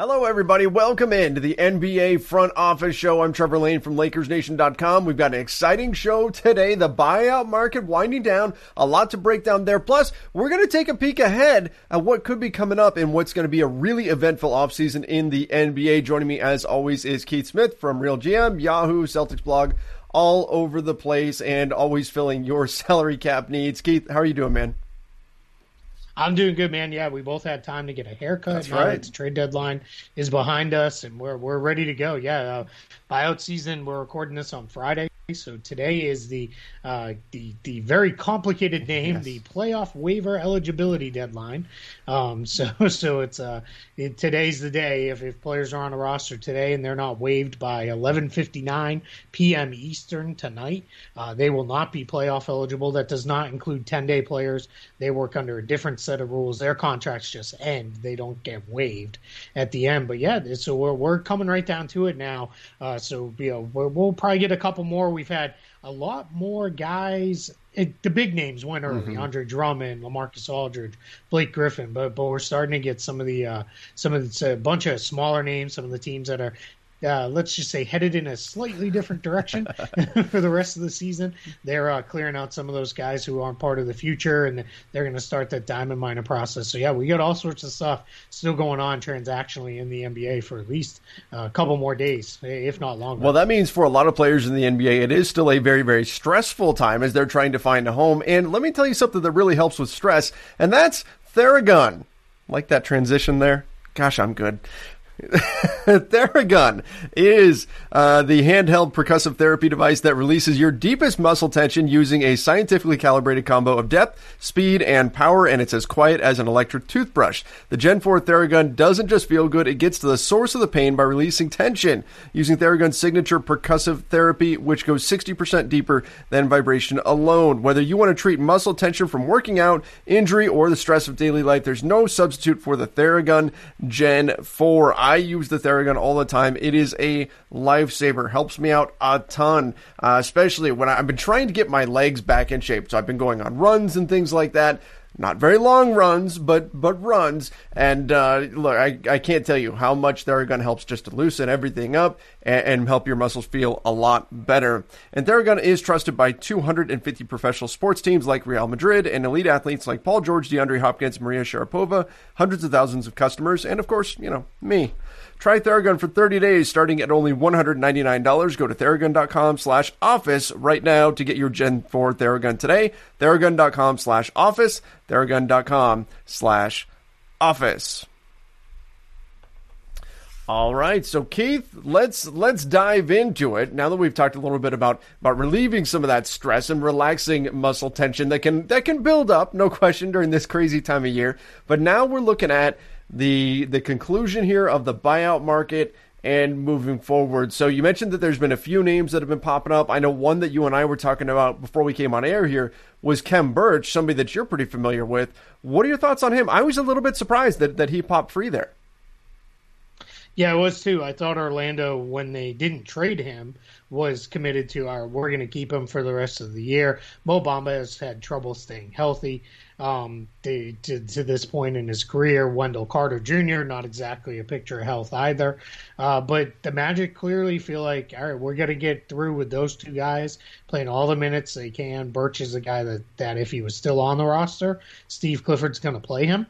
Hello, everybody. Welcome in to the NBA Front Office Show. I'm Trevor Lane from LakersNation.com. We've got an exciting show today. The buyout market winding down, a lot to break down there. Plus, we're going to take a peek ahead at what could be coming up and what's going to be a really eventful offseason in the NBA. Joining me, as always, is Keith Smith from Real GM, Yahoo, Celtics blog, all over the place, and always filling your salary cap needs. Keith, how are you doing, man? I'm doing good, man. Yeah, we both had time to get a haircut. That's now right. the trade deadline is behind us, and we're we're ready to go. Yeah, uh, buyout season. We're recording this on Friday. So today is the uh, the the very complicated name, yes. the playoff waiver eligibility deadline. Um, so so it's uh it, today's the day. If, if players are on a roster today and they're not waived by 11:59 p.m. Eastern tonight, uh, they will not be playoff eligible. That does not include 10 day players. They work under a different set of rules. Their contracts just end. They don't get waived at the end. But yeah, so we're we're coming right down to it now. Uh, so you know we'll probably get a couple more we've had a lot more guys. It, the big names went early: mm-hmm. Andre Drummond, LaMarcus Aldridge, Blake Griffin. But but we're starting to get some of the uh, some of the, a bunch of smaller names. Some of the teams that are uh, let's just say headed in a slightly different direction for the rest of the season. They're uh, clearing out some of those guys who aren't part of the future, and they're going to start that diamond miner process. So yeah, we got all sorts of stuff still going on transactionally in the NBA for at least uh, a couple more days, if not longer. Well, that means for a lot of players in the NBA, it is still a very very stressful time as they're trying to find a home. And let me tell you something that really helps with stress, and that's Theragun. Like that transition there. Gosh, I'm good. Theragun is uh, the handheld percussive therapy device that releases your deepest muscle tension using a scientifically calibrated combo of depth, speed, and power, and it's as quiet as an electric toothbrush. The Gen 4 Theragun doesn't just feel good, it gets to the source of the pain by releasing tension using Theragun's signature percussive therapy, which goes 60% deeper than vibration alone. Whether you want to treat muscle tension from working out, injury, or the stress of daily life, there's no substitute for the Theragun Gen 4. I use the Theragun all the time. It is a lifesaver. Helps me out a ton, uh, especially when I, I've been trying to get my legs back in shape. So I've been going on runs and things like that not very long runs, but but runs. And uh, look, I, I can't tell you how much Theragun helps just to loosen everything up and, and, help your muscles feel a lot better. And Theragun is trusted by 250 professional sports teams like Real Madrid and elite athletes like Paul George, DeAndre Hopkins, Maria Sharapova, hundreds of thousands of customers, and of course, you know, me. Try Theragun for 30 days starting at only $199. Go to theragun.com slash office right now to get your Gen 4 Theragun today. Theragun.com slash office. Theragun.com slash office. All right, so Keith, let's let's dive into it. Now that we've talked a little bit about about relieving some of that stress and relaxing muscle tension that can that can build up, no question, during this crazy time of year. But now we're looking at the the conclusion here of the buyout market and moving forward. So you mentioned that there's been a few names that have been popping up. I know one that you and I were talking about before we came on air here was Khem Birch, somebody that you're pretty familiar with. What are your thoughts on him? I was a little bit surprised that, that he popped free there. Yeah, I was too. I thought Orlando, when they didn't trade him, was committed to our we're going to keep him for the rest of the year. Mo Bamba has had trouble staying healthy um, to, to, to, this point in his career. Wendell Carter Jr., not exactly a picture of health either. Uh, but the Magic clearly feel like, all right, we're going to get through with those two guys playing all the minutes they can. Birch is a guy that, that if he was still on the roster, Steve Clifford's going to play him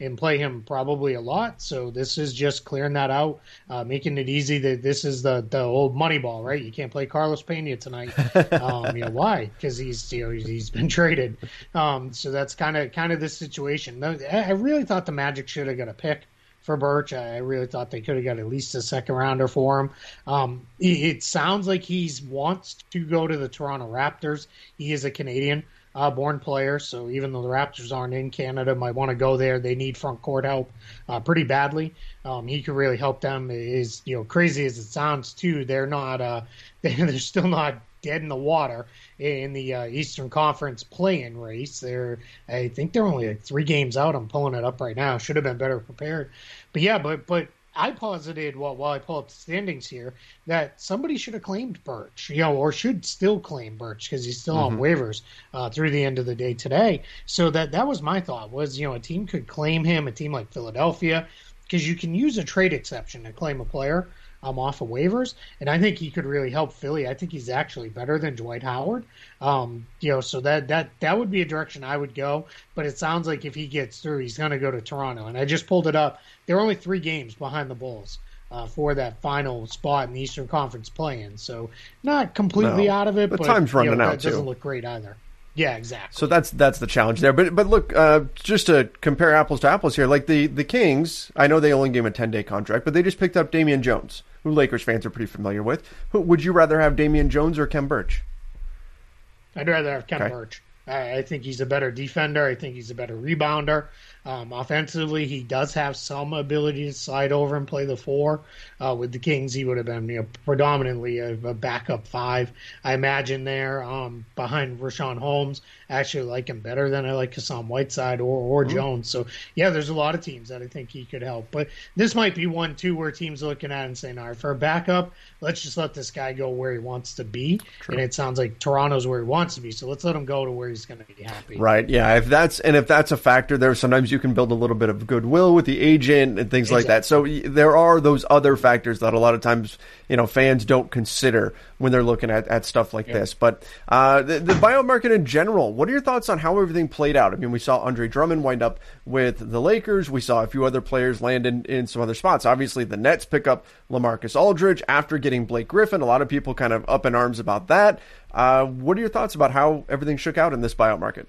and play him probably a lot. So this is just clearing that out, uh, making it easy. That this is the the old money ball, right? You can't play Carlos Pena tonight. Um, you know why? Because he's you know he's been traded. Um, so that's kind of kind of the situation. I really thought the Magic should have got a pick for Birch. I really thought they could have got at least a second rounder for him. Um, it, sounds like he wants to go to the Toronto Raptors. He is a Canadian uh, born player. So even though the Raptors aren't in Canada, might want to go there. They need front court help uh, pretty badly. Um, he could really help them. Is you know crazy as it sounds too. They're not. Uh, they're still not dead in the water in the uh, Eastern Conference play-in race. They're, I think they're only like three games out. I'm pulling it up right now. Should have been better prepared, but yeah, but but I posited while while I pull up the standings here that somebody should have claimed Birch, you know, or should still claim Birch because he's still mm-hmm. on waivers uh, through the end of the day today. So that that was my thought was you know a team could claim him, a team like Philadelphia because you can use a trade exception to claim a player um, off of waivers, and I think he could really help Philly. I think he's actually better than Dwight Howard. Um, you know, so that that that would be a direction I would go. But it sounds like if he gets through, he's going to go to Toronto. And I just pulled it up. They're only three games behind the Bulls. Uh, for that final spot in the Eastern Conference play-in, so not completely No. out of it, But time's running you know, out, That doesn't look great either. Yeah, exactly. So that's that's the challenge there. But but look, uh, just to compare apples to apples here, like the the Kings, I know they only gave him a ten day contract, but they just picked up Damian Jones, who Lakers fans are pretty familiar with. Who, would you rather have Damian Jones or Khem Birch? I'd rather have Khem Okay. Birch. I, I think he's a better defender. I think he's a better rebounder. Um, offensively, he does have some ability to slide over and play the four. Uh, with the Kings, he would have been you know, predominantly a, a backup five, I imagine, there um, behind Richaun Holmes. I actually like him better than I like Hassan Whiteside or, or Jones. So, yeah, there's a lot of teams that I think he could help. But this might be one, too, where teams are looking at and saying, all right, for a backup, let's just let this guy go where he wants to be. And it sounds like Toronto's where he wants to be. So let's let him go to where he's going to be happy. Right. Yeah. If that's and if that's a factor, there sometimes you can build a little bit of goodwill with the agent and things like that. So there are those other factors that a lot of times you know fans don't consider when they're looking at, at stuff like this. But uh, the, the buyout market in general, what are your thoughts on how everything played out? I mean, we saw Andre Drummond wind up with the Lakers. We saw a few other players land in, in some other spots. Obviously, the Nets pick up Lamarcus Aldridge after getting Blake Griffin. A lot of people kind of up in arms about that. Uh, what are your thoughts about how everything shook out in this buyout market?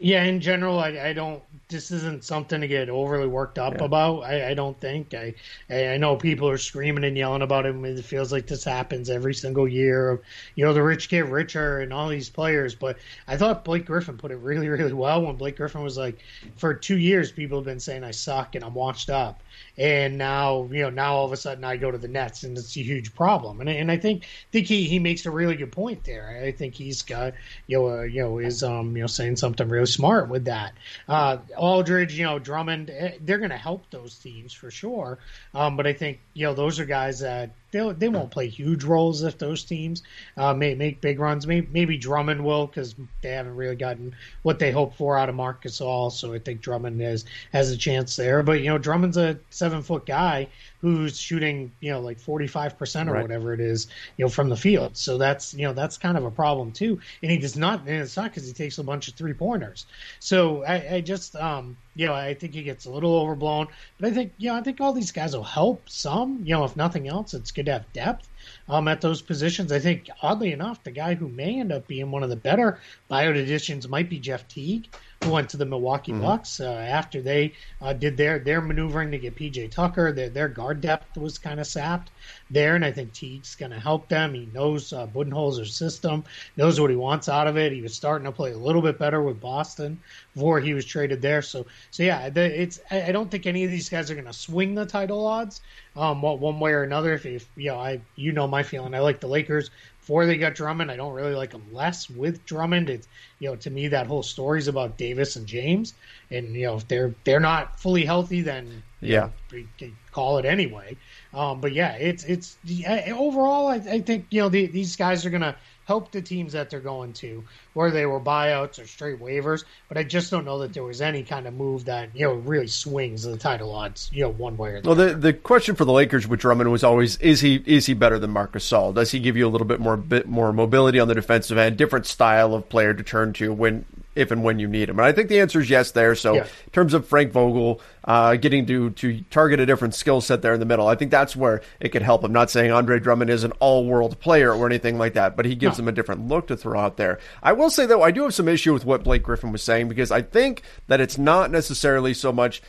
Yeah, in general, I, I don't. This isn't something to get overly worked up about. I, I don't think. I I know people are screaming and yelling about it. It feels like this happens every single year. You know, the rich get richer and all these players. But I thought Blake Griffin put it really, really well when Blake Griffin was like, for two years, people have been saying I suck and I'm washed up. And now, you know, now all of a sudden I go to the Nets and it's a huge problem. And, and I think think he, he makes a really good point there. I think he's got you know uh, you know is um you know saying something really smart with that. Uh, Aldridge, you know, Drummond, eh, they're going to help those teams for sure. Um, but I think you know those are guys that they they won't play huge roles if those teams uh, may make big runs. Maybe, maybe Drummond will because they haven't really gotten what they hoped for out of Marc Gasol. So I think Drummond has has a chance there. But you know, Drummond's a seven foot guy who's shooting you know like forty five percent or Right. whatever it is you know from the field. So that's you know that's kind of a problem too. And he does not, and it's not because he takes a bunch of three pointers. So I, I just um you know I think he gets a little overblown. But I think you know I think all these guys will help some. You know if nothing else, it's good to have depth um, at those positions. I think oddly enough, the guy who may end up being one of the better buyout additions might be Jeff Teague, who went to the Milwaukee Bucks uh, after they uh, did their their maneuvering to get PJ Tucker. Their their guard depth was kind of sapped there, and I think Teague's going to help them. He knows uh, Budenholzer's system, knows what he wants out of it. He was starting to play a little bit better with Boston before he was traded there. So so yeah, the, it's I I don't think any of these guys are going to swing the title odds um, one one way or another. If, if you know, I you know my feeling. I like the Lakers before they got Drummond. I don't really like them less with Drummond. It's you know to me that whole story's about Davis and James, and you know if they're they're not fully healthy, then you Yeah. know, we can call it anyway. Um, but yeah, it's it's yeah, overall. I, I think you know the, these guys are gonna help the teams that they're going to, whether they were buyouts or straight waivers. But I just don't know that there was any kind of move that you know really swings the title odds, you know, one way or the other. Well, the the question for the Lakers with Drummond was always is he is he better than Marc Gasol? Does he give you a little bit more bit more mobility on the defensive end, different style of player to turn to when if and when you need him? And I think the answer is yes there. So Yeah. in terms of Frank Vogel uh, getting to to target a different skill set there in the middle, I think that's where it could help. I'm not saying Andre Drummond is an all world player or anything like that, but he gives him a different look to throw out there. I will say though, I do have some issue with what Blake Griffin was saying because I think that it's not necessarily so much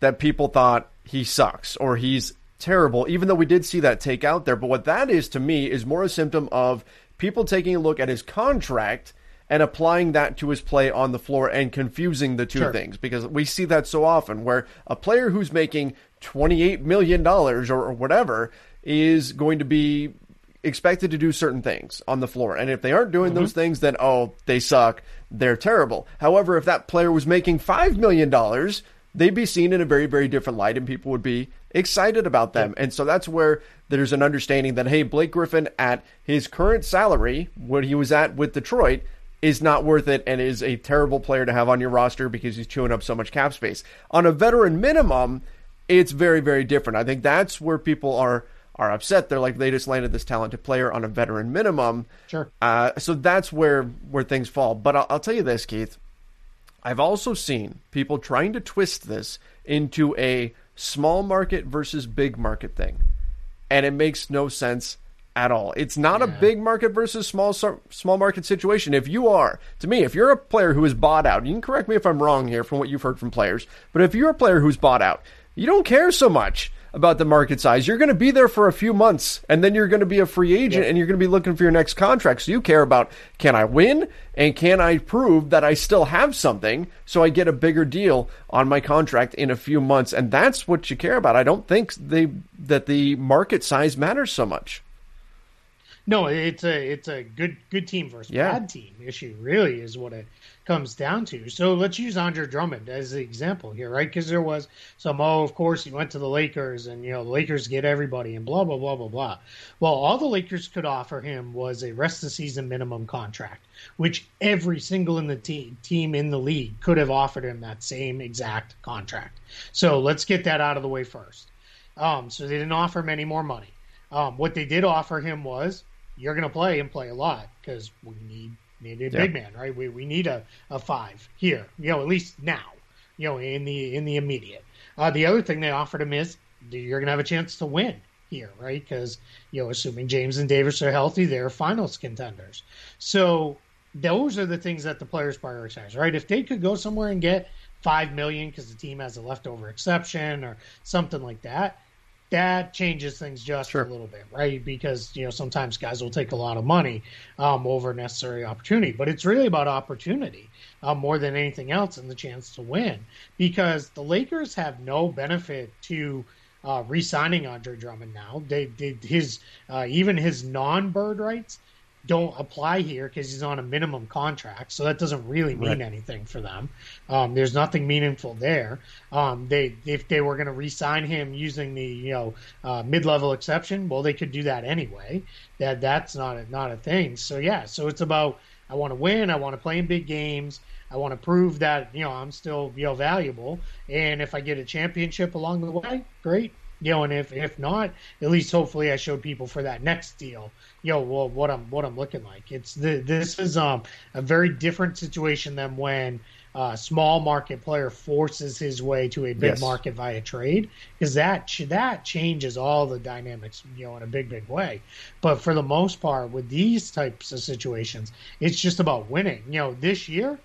that people thought he sucks or he's terrible, even though we did see that take out there. But what that is to me is more a symptom of people taking a look at his contract and applying that to his play on the floor and confusing the two Sure. things because we see that so often where a player who's making $28 million or, or whatever is going to be expected to do certain things on the floor. And if they aren't doing those mm-hmm. things, then, oh, they suck. They're terrible. However, if that player was making $5 million, they'd be seen in a very, very different light and people would be excited about them. And so that's where there's an understanding that, hey, Blake Griffin at his current salary, what he was at with Detroit, is not worth it and is a terrible player to have on your roster because he's chewing up so much cap space. On a veteran minimum, it's very very different. I think that's where people are are upset. They're like they just landed this talented player on a veteran minimum. Sure. Uh, so that's where where things fall. But I'll, I'll tell you this, Keith. I've also seen people trying to twist this into a small market versus big market thing, and it makes no sense at all. It's not yeah. a big market versus small small market situation. If you are, to me, if you're a player who is bought out, you can correct me if I'm wrong here from what you've heard from players, but if you're a player who's bought out, you don't care so much about the market size. You're going to be there for a few months and then you're going to be a free agent and you're going to be looking for your next contract. So you care about can I win and can I prove that I still have something so I get a bigger deal on my contract in a few months. And that's what you care about. I don't think they that the market size matters so much. No, it's a it's a good good team versus yeah. bad team issue. Really, is what it comes down to. So let's use Andre Drummond as the example here, right? Because there was some, oh, of course, he went to the Lakers, and you know the Lakers get everybody, and blah blah blah blah blah. Well, all the Lakers could offer him was a rest of the season minimum contract, which every single in the te- team in the league could have offered him that same exact contract. So let's get that out of the way first. Um, so they didn't offer him any more money. Um, what they did offer him was you're going to play and play a lot because we need need a yeah. big man, right? We we need a, a five here, you know, at least now, you know, in the in the immediate. Uh, the other thing they offered him is you're going to have a chance to win here, right? Because you know, assuming James and Davis are healthy, they're finals contenders. So those are the things that the players prioritize, right? If they could go somewhere and get five million because the team has a leftover exception or something like that, that changes things just sure. a little bit, right? Because you know sometimes guys will take a lot of money um, over necessary opportunity, but it's really about opportunity uh, more than anything else and the chance to win. Because the Lakers have no benefit to uh, re-signing Andre Drummond now. They did his uh, even his non-bird rights don't apply here because he's on a minimum contract. So that doesn't really mean right. anything for them. Um, there's nothing meaningful there. Um, they if they were going to re-sign him using the you know uh, mid-level exception, well, they could do that anyway. That that's not a, not a thing. So yeah, so it's about I want to win. I want to play in big games. I want to prove that you know I'm still you know valuable. And if I get a championship along the way, great. You know, and if if not, at least hopefully I showed people for that next deal yo, well, what I'm what I'm looking like. It's the, this is um a very different situation than when a small market player forces his way to a big yes. market via trade because that that changes all the dynamics, you know, in a big big way. But for the most part, with these types of situations, it's just about winning. You know, this year,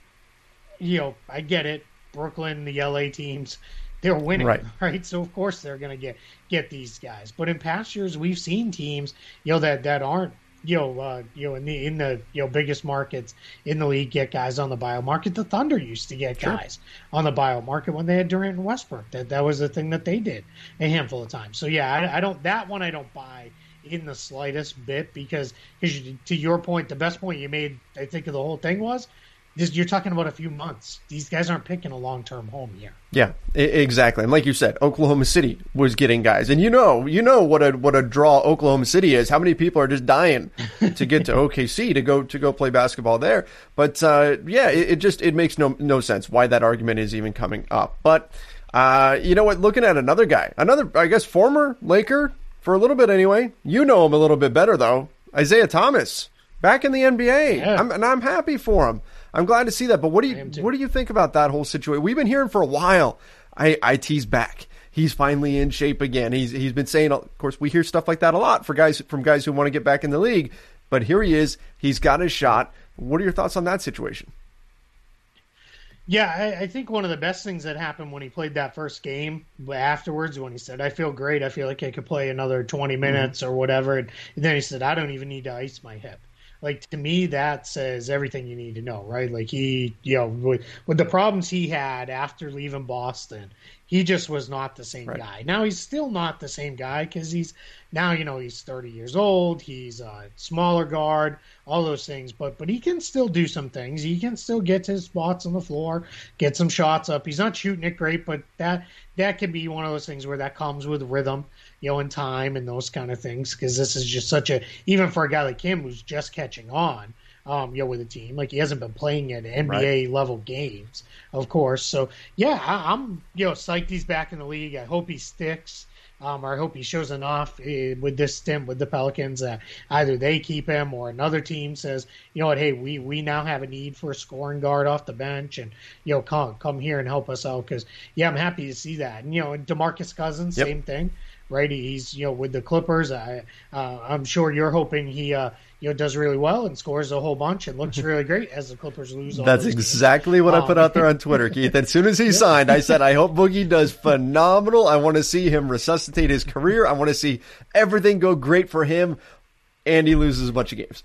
you know, I get it. Brooklyn, the LA teams, they're winning, right? right? So of course they're going to get get these guys. But in past years, we've seen teams, you know, that that aren't you know, uh, you know, in the in the you know biggest markets in the league, get guys on the buyout market. The Thunder used to get sure. guys on the buyout market when they had Durant and Westbrook. That that was the thing that they did a handful of times. So yeah, I, I don't that one I don't buy in the slightest bit because because to your point, the best point you made, I think, of the whole thing was this, you're talking about a few months. These guys aren't picking a long term home here. Yeah, exactly. And like you said, Oklahoma City was getting guys, and you know, you know what a what a draw Oklahoma City is. How many people are just dying to get to OKC to go to go play basketball there? But uh, yeah, it, it, just it makes no no sense why that argument is even coming up. But uh, you know what? Looking at another guy, another I guess former Laker for a little bit anyway. You know him a little bit better though, Isaiah Thomas back in the NBA, yeah. I'm, and I'm happy for him. I'm glad to see that. But what do you what do you think about that whole situation? We've been hearing for a while. I IT's back. He's finally in shape again. He's he's been saying. Of course, we hear stuff like that a lot for guys from guys who want to get back in the league. But here he is. He's got his shot. What are your thoughts on that situation? Yeah, I, I, think one of the best things that happened when he played that first game afterwards, when he said, "I feel great. I feel like I could play another 20 mm-hmm. minutes mm-hmm. or whatever," and then he said, "I don't even need to ice my hip." Like to me that says everything you need to know right? Like he you know with, with the problems he had after leaving boston he just was not the same right. guy. Now he's still not the same guy because he's now you know he's 30 years old he's a smaller guard all those things but but he can still do some things. He can still get to his spots on the floor get some shots up. He's not shooting it great but that that can be one of those things where that comes with rhythm you know, in time and those kind of things. Because this is just such a even for a guy like him who's just catching on. um, you know, with the team. Like he hasn't been playing at NBA right. level games, of course. So yeah, I, am you know psyched he's back in the league. I hope he sticks. Um, or I hope he shows enough uh, with this stint with the Pelicans that either they keep him or another team says, you know what, hey, we, we now have a need for a scoring guard off the bench, and you know, come come here and help us out because yeah, I'm happy to see that. And you know, Demarcus Cousins, yep. same thing right? He's you know with the Clippers. I uh, I'm sure you're hoping he uh, you know does really well and scores a whole bunch and looks really great as the Clippers lose. That's exactly games. what um, I put out there on Twitter, Keith. As soon as he yeah. signed, I said I hope Boogie does phenomenal. I want to see him resuscitate his career. I want to see everything go great for him. And he loses a bunch of games.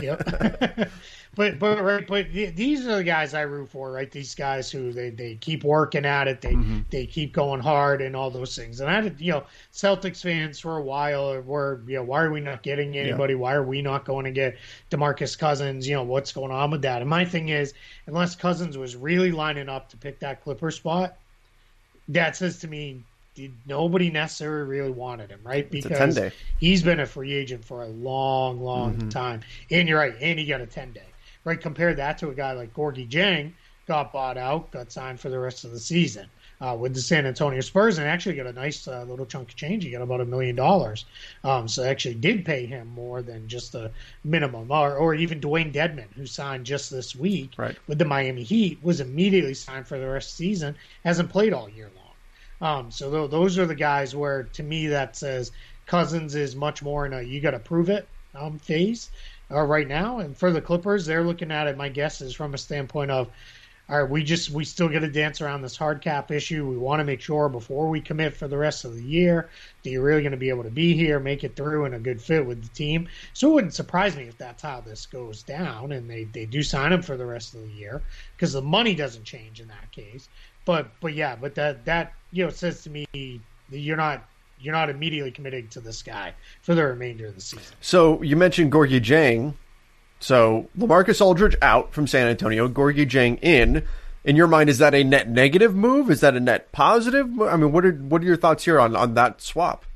yep. but but right, but these are the guys I root for, right? These guys who they, they keep working at it, they mm-hmm. they keep going hard and all those things. And I, you know, Celtics fans for a while were, you know, why are we not getting anybody? Yeah. Why are we not going to get Demarcus Cousins? You know, what's going on with that? And my thing is, unless Cousins was really lining up to pick that Clipper spot, that says to me nobody necessarily really wanted him, right? Because he's been a free agent for a long, long mm-hmm. time. And you're right, and he got a ten day right? Compare that to a guy like Gorgui Dieng, got bought out, got signed for the rest of the season uh, with the San Antonio Spurs, and actually got a nice uh, little chunk of change. He got about a million dollars, um, so actually did pay him more than just the minimum. Or, or even Dewayne Dedmon, who signed just this week right. with the Miami Heat, was immediately signed for the rest of the season. Hasn't played all year long. Um, so th- those are the guys where, to me, that says Cousins is much more in a you got to prove it um, phase uh, right now. And for the Clippers, they're looking at it. My guess is from a standpoint of, all right, we just we still got to dance around this hard cap issue. We want to make sure before we commit for the rest of the year that you're really going to be able to be here, make it through, and a good fit with the team. So it wouldn't surprise me if that's how this goes down, and they they do sign him for the rest of the year because the money doesn't change in that case. But but yeah, but that that you know says to me you're not you're not immediately committing to this guy for the remainder of the season. So you mentioned Gorgui Dieng. So Lamarcus Aldridge out from San Antonio, Gorgui Dieng in. In your mind, is that a net negative move? Is that a net positive? I mean, what are what are your thoughts here on, on that swap?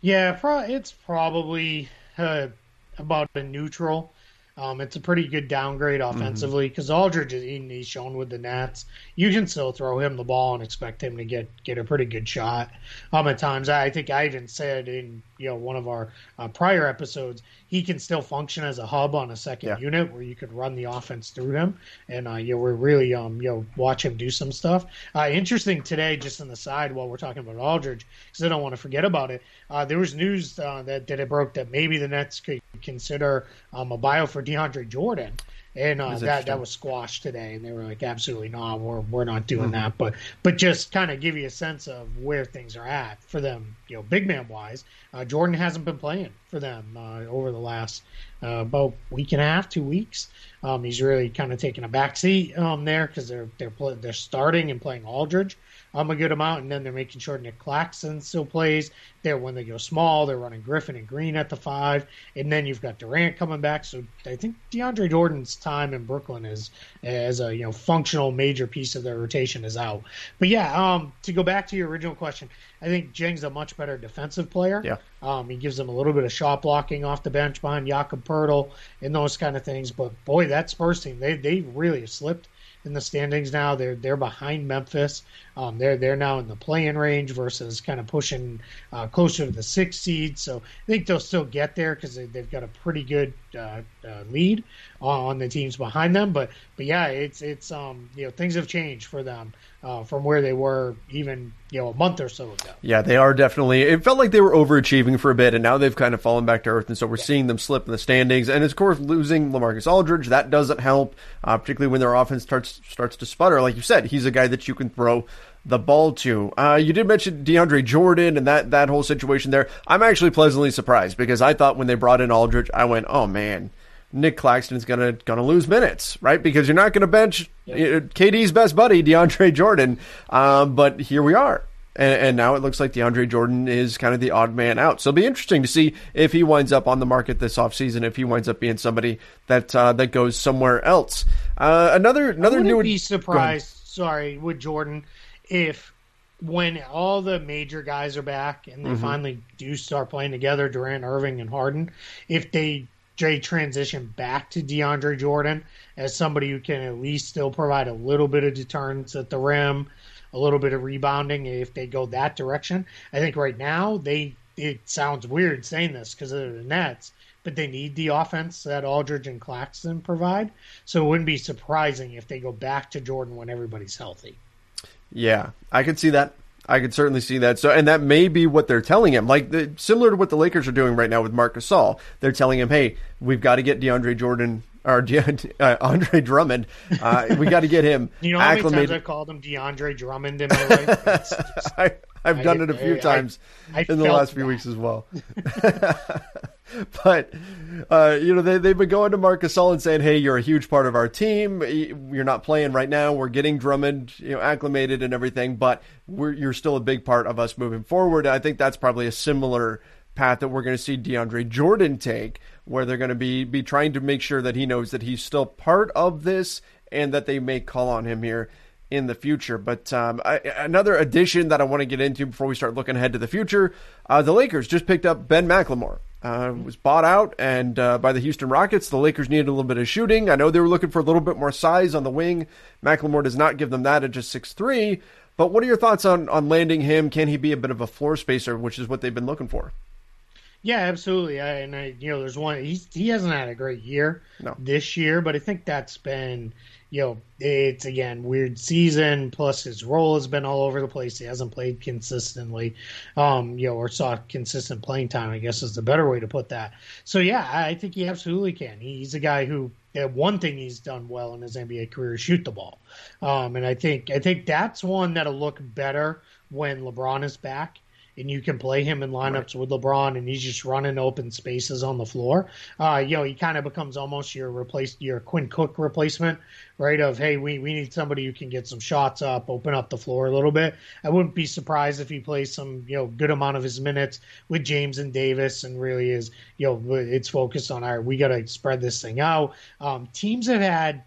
Yeah, it's probably uh, about a neutral. Um, it's a pretty good downgrade mm-hmm. offensively because mm-hmm. Aldridge he's shown with the Nets. You can still throw him the ball and expect him to get get a pretty good shot. Um, at times, I think I even said in you know one of our uh, prior episodes, he can still function as a hub on a second yeah. unit where you could run the offense through him, and uh, you know we're really um you know watch him do some stuff. Uh, interesting today, just on the side while we're talking about Aldridge, because I don't want to forget about it. Uh, there was news uh, that that it broke that maybe the Nets could consider um, a buyout for DeAndre Jordan and uh, that that was squashed today, and they were like, "Absolutely not, we're we're not doing mm-hmm. that." But but just kind of give you a sense of where things are at for them, you know, big man wise. Uh, Jordan hasn't been playing for them uh, over the last uh, about week and a half, two weeks. Um, he's really kind of taken a backseat um, there because they're they're they're starting and playing Aldridge um, a good amount, and then they're making sure Nic Claxton still plays. There, when they go small, they're running Griffin and Green at the five, and then you've got Durant coming back. So I think DeAndre Jordan's time in Brooklyn is as a you know functional major piece of their rotation is out. But yeah, um, to go back to your original question, I think Dieng's a much better defensive player. Yeah, um, he gives them a little bit of shot blocking off the bench behind Jakob Poeltl and those kind of things. But boy, that Spurs team they they really slipped in the standings now. They're they're behind Memphis. Um, they're they're now in the play-in range versus kind of pushing uh, closer to the sixth seed. So I think they'll still get there because they, have got a pretty good uh, uh, lead on the teams behind them. But but yeah, it's it's um you know things have changed for them uh, from where they were even you know a month or so ago. Yeah, they are definitely. It felt like they were overachieving for a bit, and now they've kind of fallen back to earth. And so we're yeah. seeing them slip in the standings. And of course, losing Lamarcus Aldridge that doesn't help, uh, particularly when their offense starts starts to sputter. Like you said, he's a guy that you can throw the ball to. Uh, you did mention DeAndre Jordan and that that whole situation there. I'm actually pleasantly surprised because I thought when they brought in Aldridge, I went, oh man Nic Claxton's gonna gonna lose minutes, right? Because you're not gonna bench yep. KD's best buddy DeAndre Jordan. Um, but here we are. And, and, now it looks like DeAndre Jordan is kind of the odd man out. So it'll be interesting to see if he winds up on the market this offseason, if he winds up being somebody that uh, that goes somewhere else. Uh, another another I new. Be surprised. Sorry, with Jordan, if when all the major guys are back and they mm-hmm. finally do start playing together, Durant, Irving, and Harden, if they Jay transition back to DeAndre Jordan as somebody who can at least still provide a little bit of deterrence at the rim, a little bit of rebounding if they go that direction. I think right now they it sounds weird saying this because of the Nets, but they need the offense that Aldridge and Claxton provide. So it wouldn't be surprising if they go back to Jordan when everybody's healthy. Yeah, I could see that. I could certainly see that. So, and that may be what they're telling him, like the, similar to what the Lakers are doing right now with Marc Gasol. They're telling him, "Hey, we've got to get DeAndre Jordan or De- uh, Andre Drummond. Uh, we got to get him you know how acclimated. many times I've called him DeAndre Drummond in my life? Just, I, have I- done it a few I- times I in the last few that. weeks as well. but uh, you know they they've been going to Marc Gasol and saying, "Hey, you're a huge part of our team. You're not playing right now. We're getting Drummond, you know, acclimated and everything, but we're, you're still a big part of us moving forward." I think that's probably a similar path that we're going to see DeAndre Jordan take, where they're going to be be trying to make sure that he knows that he's still part of this and that they may call on him here in the future. But um, I, another addition that I want to get into before we start looking ahead to the future, uh, the Lakers just picked up Ben McLemore. Uh, was bought out and uh, by the Houston Rockets. The Lakers needed a little bit of shooting. I know they were looking for a little bit more size on the wing. McLemore does not give them that at just six three. But what are your thoughts on on landing him? Can he be a bit of a floor spacer, which is what they've been looking for? Yeah, absolutely. I, and I, you know, there's one. He's he hasn't had a great year No. this year, but I think that's been, you know, it's again weird season. Plus, his role has been all over the place. He hasn't played consistently, um, you know, or saw consistent playing time. I guess is the better way to put that. So yeah, I think he absolutely can. He's a guy who. one thing he's done well in his NBA career is shoot the ball, um, and I think I think that's one that'll look better when LeBron is back and you can play him in lineups with LeBron, and he's just running open spaces on the floor. Uh, you know, he kind of becomes almost your replace your Quinn Cook replacement, right? Of hey, we we need somebody who can get some shots up, open up the floor a little bit. I wouldn't be surprised if he plays some you know good amount of his minutes with James and Davis, and really is you know it's focused on right, we got to spread this thing out. Um, teams have had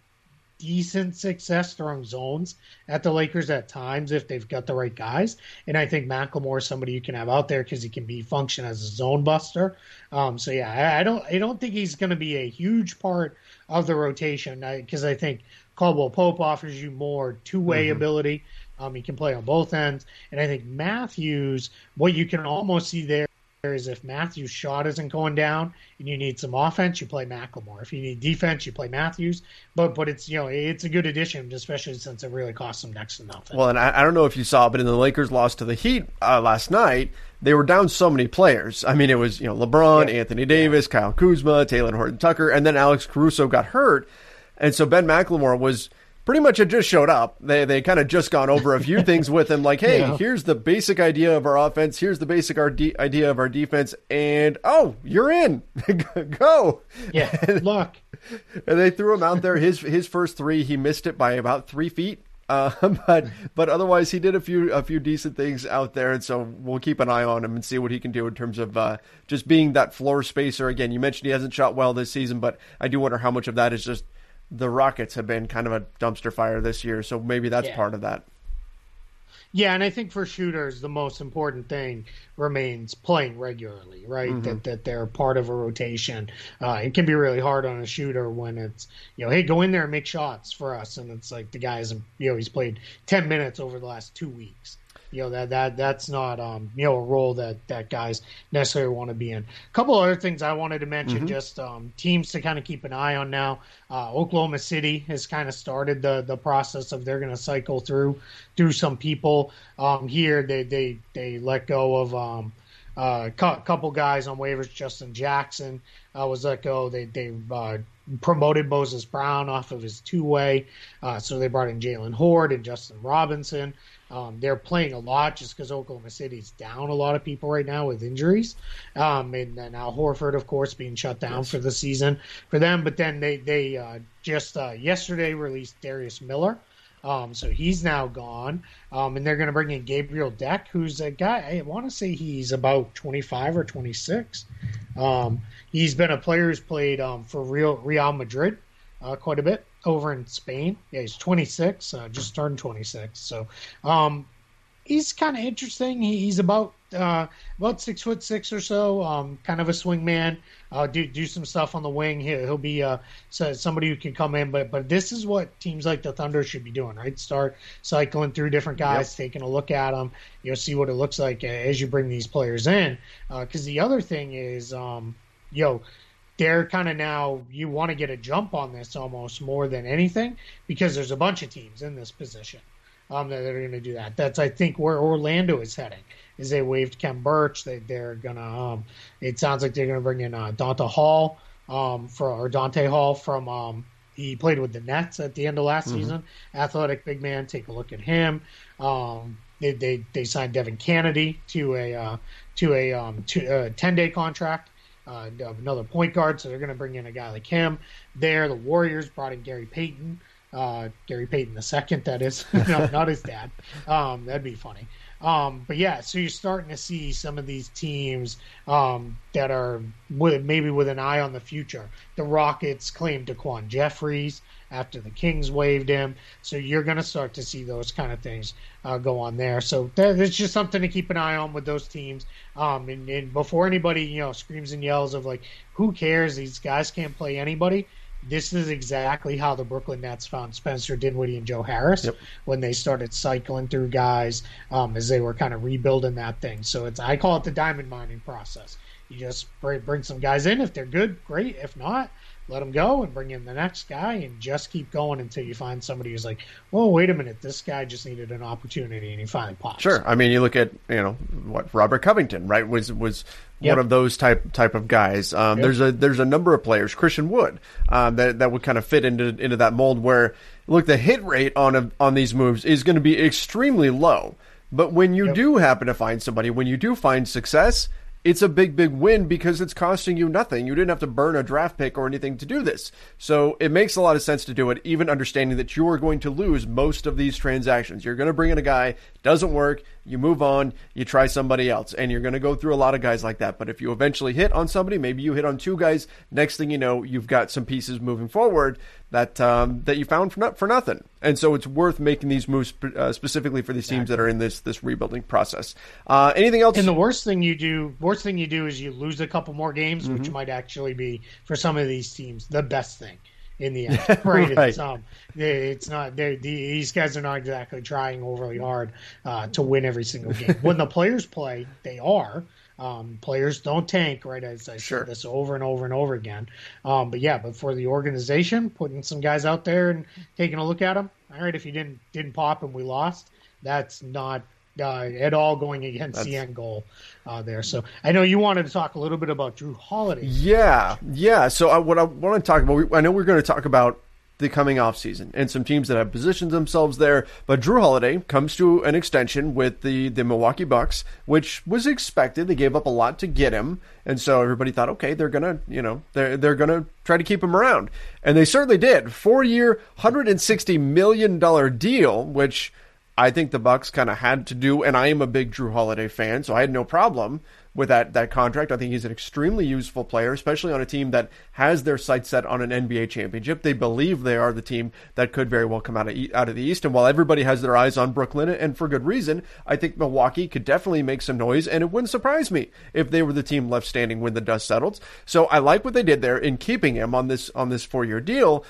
decent success throwing zones at the Lakers at times if they've got the right guys. And I think McLemore is somebody you can have out there because he can be function as a zone buster. Um, so yeah, I, I don't I don't think he's going to be a huge part of the rotation because I, think Caldwell Pope offers you more two way ability. Um, he can play on both ends, and I think Matthews. What you can almost see there is if Matthews' shot isn't going down and you need some offense, you play McLemore. If you need defense, you play Matthews. But but it's you know it's a good addition, especially since it really costs them next to nothing. Well, and I, I don't know if you saw, but in the Lakers loss to the Heat uh, last night, they were down so many players. I mean, it was you know LeBron, Yeah. Anthony Davis, Kyle Kuzma, Talen Horton Tucker, and then Alex Caruso got hurt, and so Ben McLemore was pretty much had just showed up. They they kind of just gone over a few things with him, like, hey, Yeah. here's the basic idea of our offense, here's the basic our de- idea of our defense, and oh, you're in, go. yeah, look, And they threw him out there. His his first three, he missed it by about three feet. Uh, but but otherwise, he did a few a few decent things out there, and so we'll keep an eye on him and see what he can do in terms of uh, just being that floor spacer. Again, you mentioned he hasn't shot well this season, but I do wonder how much of that is just the Rockets have been kind of a dumpster fire this year, so maybe that's Yeah. part of that. Yeah, and I think for shooters, the most important thing remains playing regularly, right? Mm-hmm. That that they're part of a rotation. Uh, it can be really hard on a shooter when it's you know, hey, go in there and make shots for us, and it's like the guy's you know he's played ten minutes over the last two weeks. You know that that that's not um you know a role that that guys necessarily want to be in. A couple other things I wanted to mention, just um, teams to kind of keep an eye on now. Uh, Oklahoma City has kind of started the the process of they're going to cycle through through some people. Um, here they they they let go of um, a cou- couple guys on waivers. Justin Jackson uh, was let go. They they uh, promoted Moses Brown off of his two way, uh, so they brought in Jaylen Hoard and Justin Robinson. Um, they're playing a lot just because Oklahoma City's down a lot of people right now with injuries, um, and then Al Horford, of course, being shut down for the season for them. But then they they uh, just uh, yesterday released Darius Miller. Um, so he's now gone, um, and they're going to bring in Gabriel Deck, who's a guy. I want to say he's about 25 or 26. Um, he's been a player who's played um, for Real Real Madrid uh, quite a bit over in Spain. Yeah, he's 26, uh, just turned 26. So um, he's kind of interesting. He, he's about uh, about six foot six or so. Um, kind of a swing man. Uh, do do some stuff on the wing. He'll, he'll be uh, so somebody who can come in. But but this is what teams like the Thunder should be doing, right? Start cycling through different guys, yep. taking a look at them. You know, see what it looks like as you bring these players in. Because uh, the other thing is, um, yo they're kind of now you want to get a jump on this almost more than anything because there's a bunch of teams in this position um, that are going to do that. That's I think where Orlando is heading. Is they waived Khem Birch. They they're gonna. Um, it sounds like they're gonna bring in uh, Donta Hall um, for or Donta Hall from. Um, he played with the Nets at the end of last mm-hmm. season. Athletic big man. Take a look at him. Um, they, they they signed Devin Cannady to a uh, to a um, to a ten day contract. Uh, another point guard, so they're going to bring in a guy like him. There, the Warriors brought in Gary Payton, uh, Gary Payton the second, that is, no, not his dad. Um, that'd be funny. Um, but yeah, so you're starting to see some of these teams um, that are with, maybe with an eye on the future. The Rockets claimed Daquan Jeffries after the Kings waived him, so you're going to start to see those kind of things uh, go on there. So that's just something to keep an eye on with those teams. Um, and, and before anybody you know screams and yells of like, who cares? These guys can't play anybody this is exactly how the Brooklyn Nets found Spencer Dinwiddie and Joe Harris yep. when they started cycling through guys um, as they were kind of rebuilding that thing. So it's I call it the diamond mining process. You just bring, bring some guys in. If they're good, great. If not, let them go and bring in the next guy and just keep going until you find somebody who's like, "Well, wait a minute, this guy just needed an opportunity and he finally pops." Sure. I mean, you look at you know what Robert Covington, right? Was was yep. one of those type type of guys. Um, yep. There's a there's a number of players, Christian Wood, um, that that would kind of fit into into that mold. Where look, the hit rate on a, on these moves is going to be extremely low. But when you yep. do happen to find somebody, when you do find success, it's a big, big win because it's costing you nothing. You didn't have to burn a draft pick or anything to do this. So it makes a lot of sense to do it, even understanding that you are going to lose most of these transactions. You're going to bring in a guy, doesn't work, you move on, you try somebody else, and you're going to go through a lot of guys like that. But if you eventually hit on somebody, maybe you hit on two guys, next thing you know, you've got some pieces moving forward that um, that you found for, not, for nothing. And so it's worth making these moves uh, specifically for these teams that are in this this rebuilding process. Uh, anything else? And the worst thing you do, worst thing you do is you lose a couple more games, mm-hmm. which might actually be for some of these teams the best thing in the end. Right? right. It's, um, it's not these guys are not exactly trying overly hard uh, to win every single game. when the players play, they are. Um, players don't tank, right? As I sure. said this over and over and over again. Um, but yeah, but for the organization, putting some guys out there and taking a look at them. All right, if you didn't didn't pop and we lost, that's not uh, at all going against that's... the end goal uh, there. So I know you wanted to talk a little bit about Jrue Holiday. Yeah, yeah. So I, what I want to talk about, I know we're going to talk about the coming off season and some teams that have positioned themselves there. But Jrue Holiday comes to an extension with the, the Milwaukee Bucks, which was expected. They gave up a lot to get him. And so everybody thought, okay, they're gonna, you know, they're they're gonna try to keep him around. And they certainly did. Four year, hundred and sixty million dollar deal, which I think the Bucks kind of had to do, and I am a big Jrue Holiday fan, so I had no problem with that that contract. I think he's an extremely useful player, especially on a team that has their sights set on an NBA championship. They believe they are the team that could very well come out of out of the East. And while everybody has their eyes on Brooklyn, and for good reason, I think Milwaukee could definitely make some noise, and it wouldn't surprise me if they were the team left standing when the dust settles. So I like what they did there in keeping him on this on this four year deal.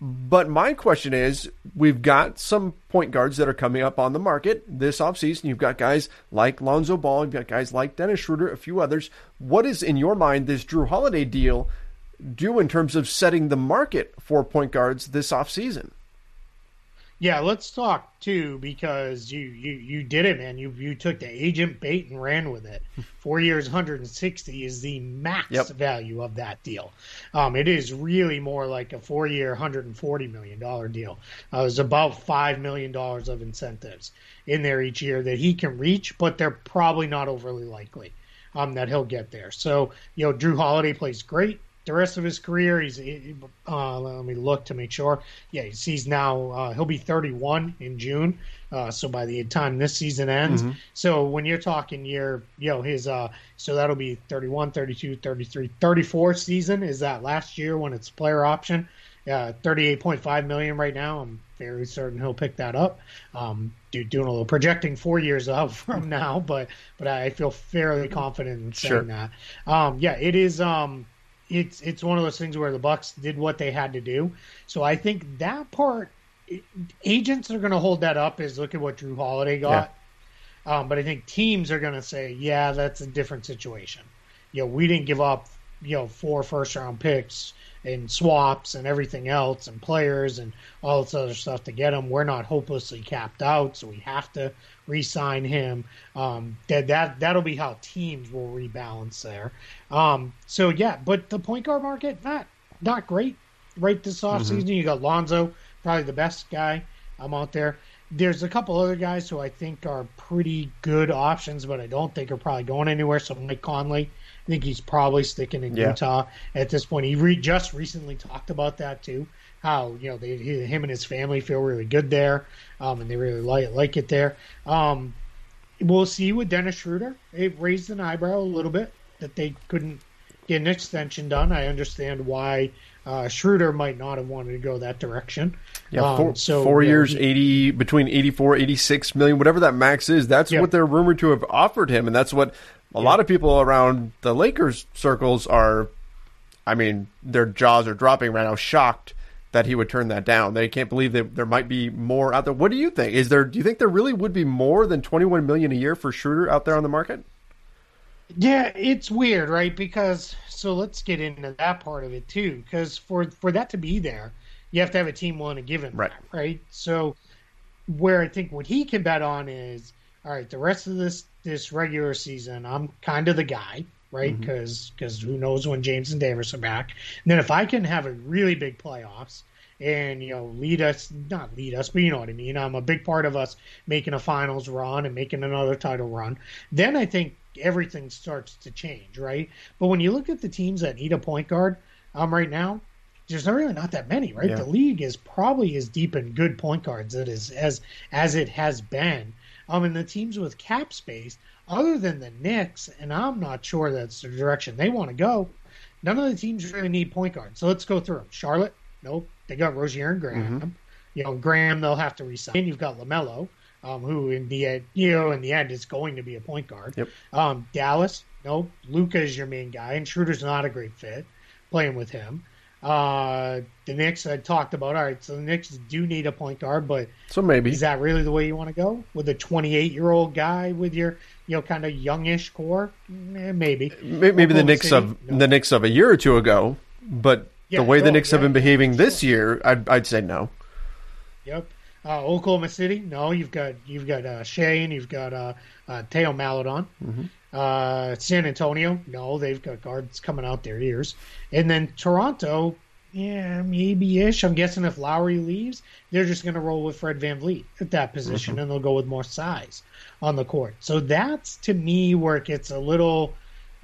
But my question is we've got some point guards that are coming up on the market this offseason. You've got guys like Lonzo Ball, you've got guys like Dennis Schroeder, a few others. What is, in your mind, this Jrue Holiday deal do in terms of setting the market for point guards this offseason? Yeah, let's talk too because you you you did it, man. You you took the agent bait and ran with it. Four years, 160 is the max yep. value of that deal. Um, it is really more like a four year, 140 million dollar deal. Uh, there's about five million dollars of incentives in there each year that he can reach, but they're probably not overly likely um, that he'll get there. So you know, Jrue Holiday plays great the rest of his career. He's uh, let me look to make sure. Yeah, he's, he's now uh, he'll be 31 in June. Uh, so by the time this season ends, mm-hmm. so when you're talking year, you know his uh, so that'll be 31, 32, 33, 34 season is that last year when it's player option uh, 38.5 million right now. I'm very certain he'll pick that up. Um, do, doing a little projecting four years out from now, but but I feel fairly confident in saying Sure. that. Um, yeah, it is. Um, it's it's one of those things where the Bucks did what they had to do. So I think that part, agents are going to hold that up. Is look at what Jrue Holiday got. Um, but I think teams are going to say, yeah, that's a different situation. You know, we didn't give up, you know, four first round picks and swaps and everything else and players and all this other stuff to get him. We're not hopelessly capped out, so we have to re-sign him. Um, that that that'll be how teams will rebalance there. Um, so yeah, but the point guard market not not great right this offseason. You got Lonzo, probably the best guy I'm out there. There's a couple other guys who I think are pretty good options, but I don't think are probably going anywhere. So Mike Conley, I think he's probably sticking in Yeah. Utah at this point. He re- just recently talked about that too. How you know they, he, him and his family feel really good there, um, and they really like like it there. Um, we'll see with Dennis Schroeder. It raised an eyebrow a little bit that they couldn't get an extension done. I understand why uh, Schroeder might not have wanted to go that direction. Yeah, Um, so, four know, years, he- 80 between 84, 86 million, whatever that max is. That's Yeah. what they're rumored to have offered him, and that's what a lot of people around the Lakers circles are. I mean, their jaws are dropping right now, shocked that he would turn that down. They can't believe that there might be more out there. What do you think? Is there? Do you think there really would be more than 21 million a year for Schroeder out there on the market? Yeah, it's weird, right? Because so let's get into that part of it too. Because for for that to be there, you have to have a team willing to give him Right. that, right? So where I think what he can bet on is all right. The rest of this this regular season, I'm kind of the guy, right? Because because who knows when James and Davis are back? And then if I can have a really big playoffs and you know lead us, not lead us, but you know what I mean. I'm a big part of us making a finals run and making another title run. Then I think everything starts to change, right? But when you look at the teams that need a point guard, um, right now, there's not really not that many, right? Yeah. The league is probably as deep in good point guards that is as as it has been. Um, and the teams with cap space, other than the Knicks, and I'm not sure that's the direction they want to go. None of the teams really need point guards. So let's go through them. Charlotte, nope, they got Rozier and Graham. You know, Graham they'll have to resign. You've got LaMelo, um, who in the end, you know, in the end is going to be a point guard. Yep. Um, Dallas, nope, Luka is your main guy, and Schroeder's not a great fit playing with him. Uh, the Knicks I talked about. All right, so the Knicks do need a point guard, but So maybe. is that really the way you want to go with a 28 year old guy with your you know kind of youngish core? Eh, maybe. May- Maybe the Knicks City? of No. the Knicks of a year or two ago, but Yeah, the way the sure, Knicks have been behaving sure. this year, I'd, I'd say no. Yep. Uh, Oklahoma City. No, you've got you've got uh, Shai and you've got uh, uh, Theo Maledon. Uh, San Antonio. No, they've got guards coming out their ears. And then Toronto. Yeah, maybe ish. I'm guessing if Lowry leaves, they're just going to roll with Fred VanVleet at that position, and they'll go with more size on the court. So that's to me where it gets a little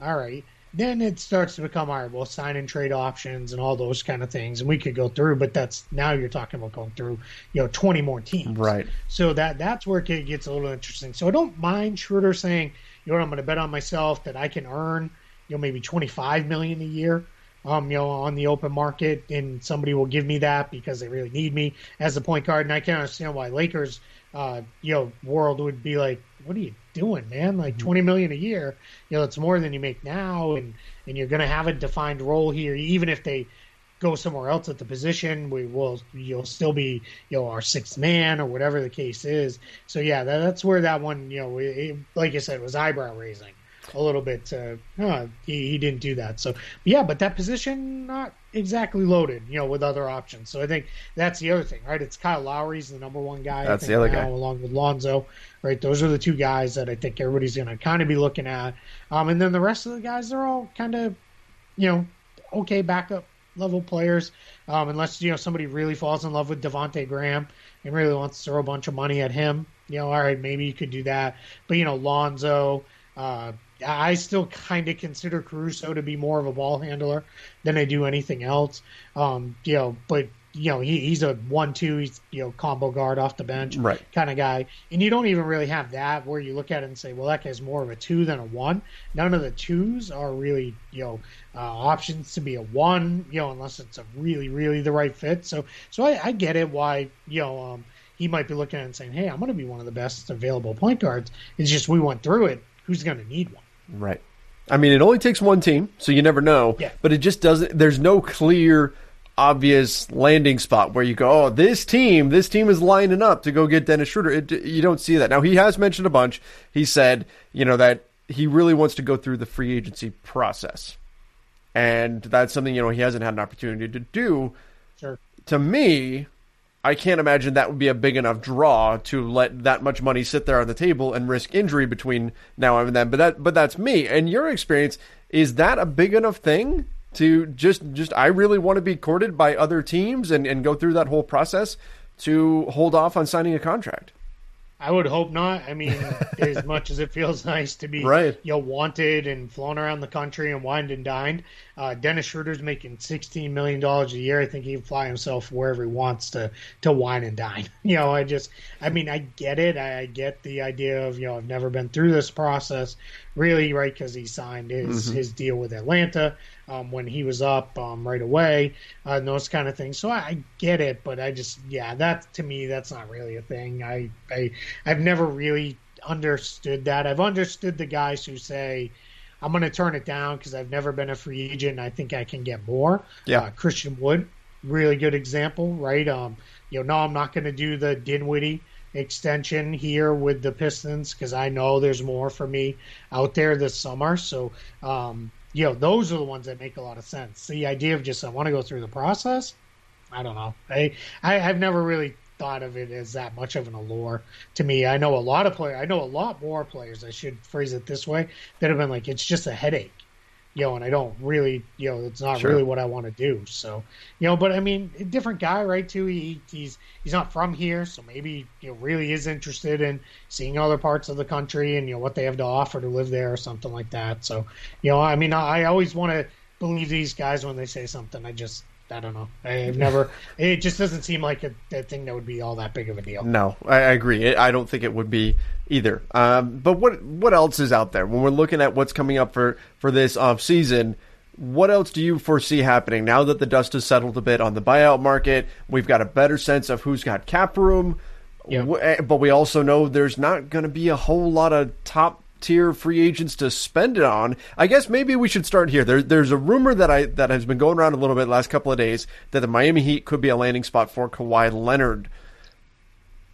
all right. Then it starts to become all right. Well, sign and trade options and all those kind of things, and we could go through. But that's now you're talking about going through, you know, 20 more teams. Right. So that that's where it gets a little interesting. So I don't mind Schroeder saying, you know, what, I'm going to bet on myself that I can earn, you know, maybe 25 million a year, um, you know, on the open market, and somebody will give me that because they really need me as a point guard. And I can't understand why Lakers, uh, you know, world would be like, what are you doing, man? Like 20 million a year, you know, it's more than you make now, and and you're going to have a defined role here, even if they go somewhere else at the position, we will you'll still be you know our sixth man or whatever the case is. So yeah, that, that's where that one you know, it, like I said, was eyebrow raising a little bit. Uh, he, he didn't do that. So yeah, but that position not exactly loaded, you know, with other options. So I think that's the other thing, right? It's Kyle Lowry's the number one guy. I That's think, the other now, guy. along with Lonzo. Right, those are the two guys that I think everybody's going to kind of be looking at. Um, and then the rest of the guys, they're all kind of, you know, okay backup level players, um, unless you know somebody really falls in love with Devonte Graham and really wants to throw a bunch of money at him. You know, all right, maybe you could do that. But you know, Lonzo, uh, I still kind of consider Caruso to be more of a ball handler than I do anything else. Um, you know, but you know, he, he's a one-two, he's you know combo guard off the bench, right. kind of guy. And you don't even really have that where you look at it and say, well, that guy's more of a two than a one. None of the twos are really you know uh, options to be a one, you know, unless it's a really really the right fit. So so I, I get it why you know. Um, he might be looking at it and saying, "Hey, I'm going to be one of the best available point guards." It's just we went through it. Who's going to need one? Right. I mean, it only takes one team, so you never know. Yeah. But it just doesn't. There's no clear, obvious landing spot where you go, "Oh, this team, this team is lining up to go get Dennis Schroeder." It, you don't see that. Now he has mentioned a bunch. He said, you know, that he really wants to go through the free agency process, and that's something you know he hasn't had an opportunity to do. Sure. To me, I can't imagine that would be a big enough draw to let that much money sit there on the table and risk injury between now and then. But that, but that's me. And your experience is that a big enough thing to just, just I really want to be courted by other teams and, and go through that whole process to hold off on signing a contract. I would hope not. I mean, as much as it feels nice to be right. you know wanted and flown around the country and wined and dined, uh, Dennis Schroeder's making sixteen million dollars a year. I think he can fly himself wherever he wants to to wine and dine. You know, I just, I mean, I get it. I, I get the idea of you know I've never been through this process, really, right? Because he signed his Mhm. his deal with Atlanta um, when he was up um, right away, uh, and those kind of things. So I, I get it, but I just, yeah, that to me, that's not really a thing. I, I, I've never really understood that. I've understood the guys who say, I'm going to turn it down because I've never been a free agent. And I think I can get more. Yeah. Uh, Christian Wood, really good example, right? Um, you know, no, I'm not going to do the Dinwiddie extension here with the Pistons because I know there's more for me out there this summer. So, um, you know, those are the ones that make a lot of sense. The idea of just I want to go through the process, I don't know. I, I I've never really thought of it as that much of an allure to me. I know a lot of players. I know a lot more players. I should phrase it this way that have been like, it's just a headache, you know, and I don't really, you know, it's not Sure. really what I want to do. So, you know, but I mean, a different guy, right? Too. He he's he's not from here, so maybe you know really is interested in seeing other parts of the country and you know what they have to offer to live there or something like that. So, you know, I mean, I, I always want to believe these guys when they say something. I just I don't know. I've never. It just doesn't seem like a, a thing that would be all that big of a deal. No, I, I agree. I don't think it would be either. Um, but what what else is out there when we're looking at what's coming up for for this off season? What else do you foresee happening now that the dust has settled a bit on the buyout market? We've got a better sense of who's got cap room. W- eh, but we also know there's not going to be a whole lot of top tier free agents to spend it on. I guess maybe we should start here. There, there's a rumor that I that has been going around a little bit the last couple of days that the Miami Heat could be a landing spot for Kawhi Leonard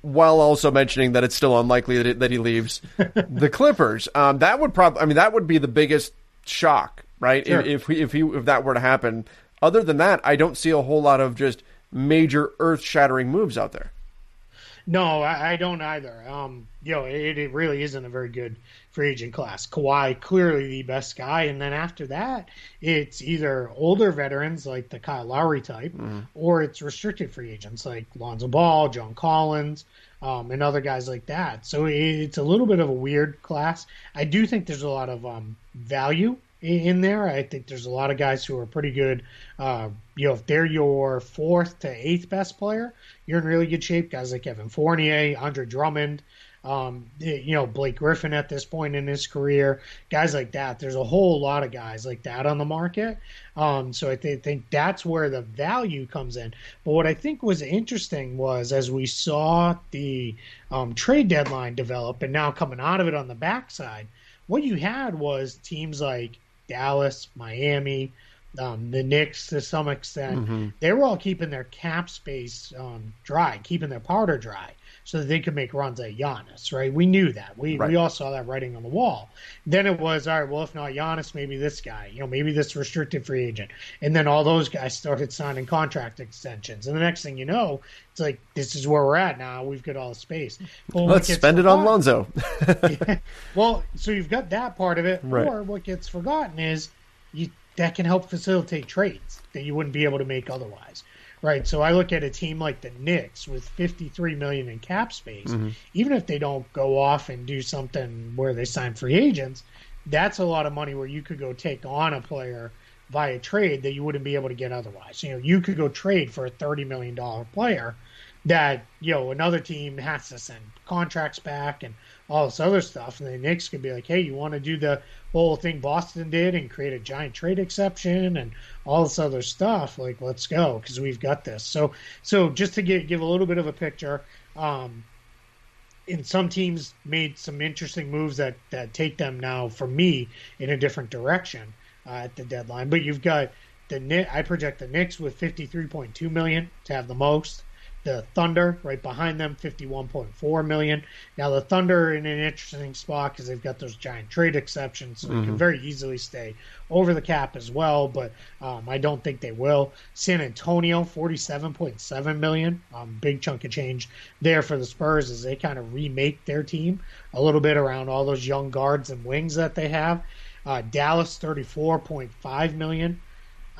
while also mentioning that it's still unlikely that, it, that he leaves the Clippers. Um, that would probably, I mean, that would be the biggest shock, right? Sure. If if, we, if he if that were to happen. Other than that, I don't see a whole lot of just major earth-shattering moves out there. No, I, I don't either. Um, you know, it, it really isn't a very good free agent class. Kawhi clearly the best guy, and then after that, it's either older veterans like the Kyle Lowry type, or it's restricted free agents like Lonzo Ball, John Collins, um, and other guys like that. So it, it's a little bit of a weird class. I do think there's a lot of um, value in there. I think there's a lot of guys who are pretty good. Uh, you know, if they're your fourth to eighth best player, you're in really good shape. Guys like Evan Fournier, Andre Drummond, um, you know, Blake Griffin at this point in his career, guys like that. There's a whole lot of guys like that on the market. Um, so I th- think that's where the value comes in. But what I think was interesting was as we saw the um, trade deadline develop and now coming out of it on the backside, what you had was teams like Dallas, Miami, um, the Knicks to some extent, Mhm. they were all keeping their cap space um, dry, keeping their powder dry, so that they could make runs at Giannis. Right? We knew that. We Right. we all saw that writing on the wall. Then it was all right. Well, if not Giannis, maybe this guy. You know, maybe this restricted free agent. And then all those guys started signing contract extensions. And the next thing you know, it's like this is where we're at now. We've got all the space. Well, Let's spend it on Lonzo. well, so you've got that part of it, Right. or what gets forgotten is you that can help facilitate trades that you wouldn't be able to make otherwise. Right. So I look at a team like the Knicks with 53 million in cap space. Mhm. Even if they don't go off and do something where they sign free agents, that's a lot of money where you could go take on a player via trade that you wouldn't be able to get otherwise. You know, you could go trade for a thirty million dollar player that you know another team has to send contracts back and all this other stuff, and the Knicks could be like, "Hey, you want to do the whole thing Boston did and create a giant trade exception and all this other stuff? Like, let's go because we've got this." So, so just to give give a little bit of a picture, um, and some teams made some interesting moves that that take them now, for me, in a different direction uh, at the deadline. But you've got the I project the Knicks with fifty three point two million to have the most the Thunder right behind them, 51.4 million. Now the Thunder in an interesting spot because they've got those giant trade exceptions, so mm-hmm. they can very easily stay over the cap as well. But um, I don't think they will. San Antonio, 47.7 million, um, big chunk of change there for the Spurs as they kind of remake their team a little bit around all those young guards and wings that they have. Uh, Dallas, 34.5 million.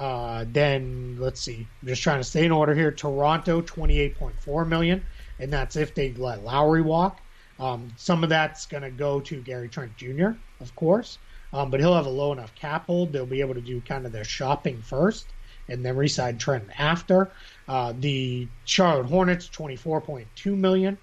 Uh, then let's see. I'm just trying to stay in order here. Toronto, 28.4 million, and that's if they let Lowry walk. Um, some of that's going to go to Gary Trent Jr., of course, um, but he'll have a low enough cap hold. They'll be able to do kind of their shopping first and then reside Trent after. Uh, the Charlotte Hornets, 24.2 million.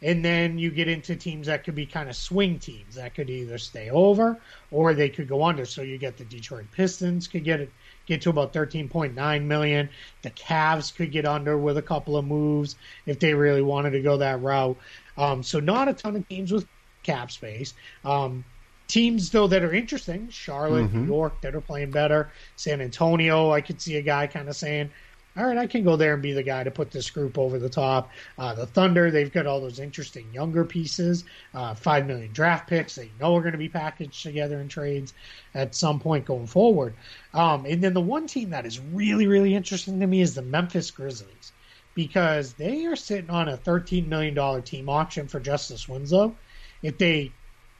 And then you get into teams that could be kind of swing teams that could either stay over or they could go under. So you get the Detroit Pistons could get it get to about 13.9 million. The Cavs could get under with a couple of moves if they really wanted to go that route. Um, so not a ton of teams with cap space. Um, teams though that are interesting: Charlotte, mm-hmm. New York, that are playing better. San Antonio, I could see a guy kind of saying, all right, I can go there and be the guy to put this group over the top. Uh, the Thunder, they've got all those interesting younger pieces, uh, five million draft picks you know are going to be packaged together in trades at some point going forward. Um, and then the one team that is really, really interesting to me is the Memphis Grizzlies because they are sitting on a $13 million team option for Justice Winslow. If they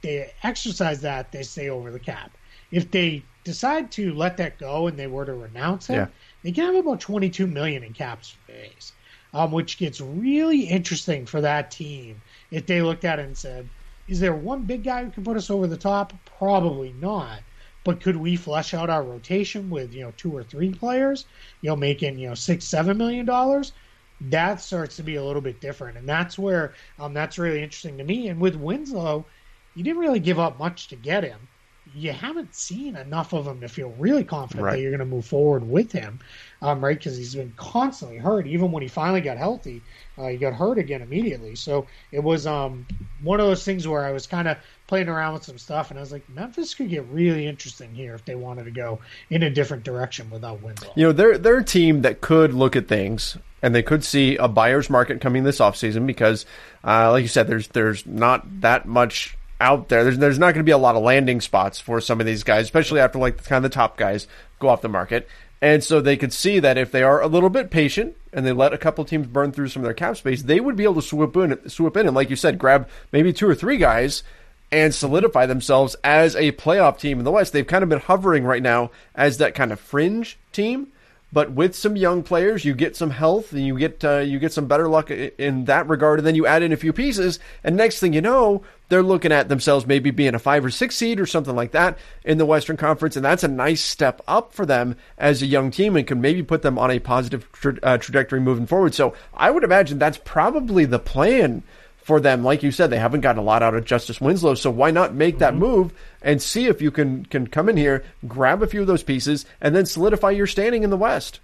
they exercise that, they stay over the cap. If they decide to let that go and they were to renounce it, yeah they can have about 22 million in cap space, um, which gets really interesting for that team if they looked at it and said, "Is there one big guy who can put us over the top? Probably not." But could we flesh out our rotation with you know two or three players, you know, making you know six, seven million dollars? That starts to be a little bit different, and that's where um, that's really interesting to me. And with Winslow, you didn't really give up much to get him you haven't seen enough of him to feel really confident right. that you're going to move forward with him, um, right? Because he's been constantly hurt. Even when he finally got healthy, uh, he got hurt again immediately. So it was um, one of those things where I was kind of playing around with some stuff, and I was like, Memphis could get really interesting here if they wanted to go in a different direction without Winslow. You know, they're they're a team that could look at things and they could see a buyer's market coming this offseason because, uh, like you said, there's there's not that much out there. There's, there's not going to be a lot of landing spots for some of these guys, especially after like the kind of the top guys go off the market. And so they could see that if they are a little bit patient and they let a couple teams burn through some of their cap space, they would be able to swoop in, swoop in, and like you said, grab maybe two or three guys and solidify themselves as a playoff team in the West. They've kind of been hovering right now as that kind of fringe team but with some young players, you get some health and you get uh, you get some better luck in that regard. And then you add in a few pieces, and next thing you know, they're looking at themselves maybe being a five or six seed or something like that in the Western Conference, and that's a nice step up for them as a young team and can maybe put them on a positive tra- uh, trajectory moving forward. So I would imagine that's probably the plan for them. Like you said, they haven't gotten a lot out of Justice Winslow, so why not make mm-hmm. that move and see if you can can come in here, grab a few of those pieces, and then solidify your standing in the West.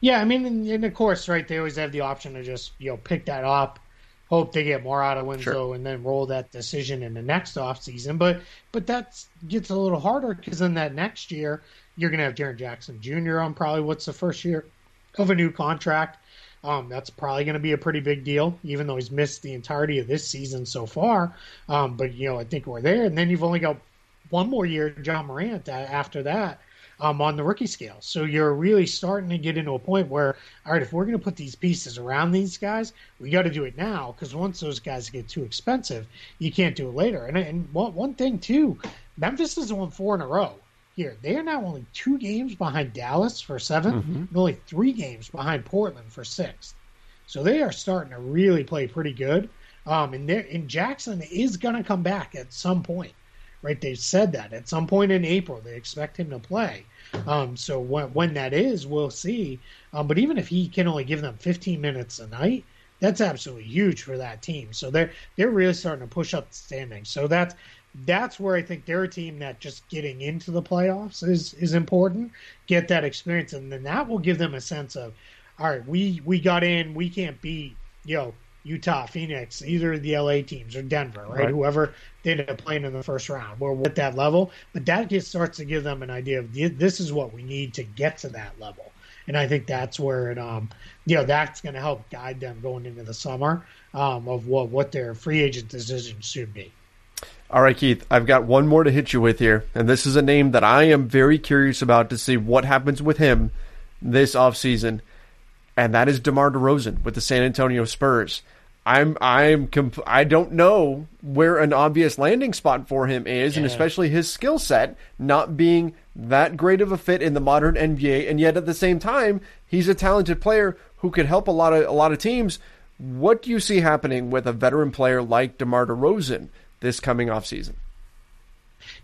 Yeah, I mean, and, and of course, right? They always have the option to just you know pick that up, hope they get more out of Winslow, sure. and then roll that decision in the next off season. But but that gets a little harder because in that next year you're going to have Jaren Jackson Jr. on probably what's the first year of a new contract. Um, that's probably going to be a pretty big deal, even though he's missed the entirety of this season so far. Um, but you know, I think we're there, and then you've only got one more year, Ja Morant, after that. Um, on the rookie scale. So you're really starting to get into a point where, all right, if we're going to put these pieces around these guys, we got to do it now because once those guys get too expensive, you can't do it later. And, and one, thing, too, Memphis has won four in a row here. They are now only two games behind Dallas for 7th mm-hmm. and only three games behind Portland for sixth. So they are starting to really play pretty good. Um, and, there, and Jackson is going to come back at some point, right? They've said that at some point in April they expect him to play. Um, so when, when that is, we'll see. Um, but even if he can only give them 15 minutes a night, that's absolutely huge for that team. So they're they're really starting to push up the standings. So that's that's where I think they're a team that just getting into the playoffs is is important. Get that experience, and then that will give them a sense of, all right, we we got in, we can't beat you know Utah, Phoenix, either the LA teams or Denver, right? right. Whoever they end up playing in the first round. We're at that level, but that gets, starts to give them an idea of this is what we need to get to that level. And I think that's where it, um, you know, that's going to help guide them going into the summer um, of what what their free agent decisions should be. All right, Keith, I've got one more to hit you with here, and this is a name that I am very curious about to see what happens with him this offseason, and that is DeMar DeRozan with the San Antonio Spurs. I'm I'm comp- I don't know where an obvious landing spot for him is, yeah. and especially his skill set not being that great of a fit in the modern NBA, and yet at the same time he's a talented player who could help a lot of a lot of teams. What do you see happening with a veteran player like DeMar DeRozan this coming off season?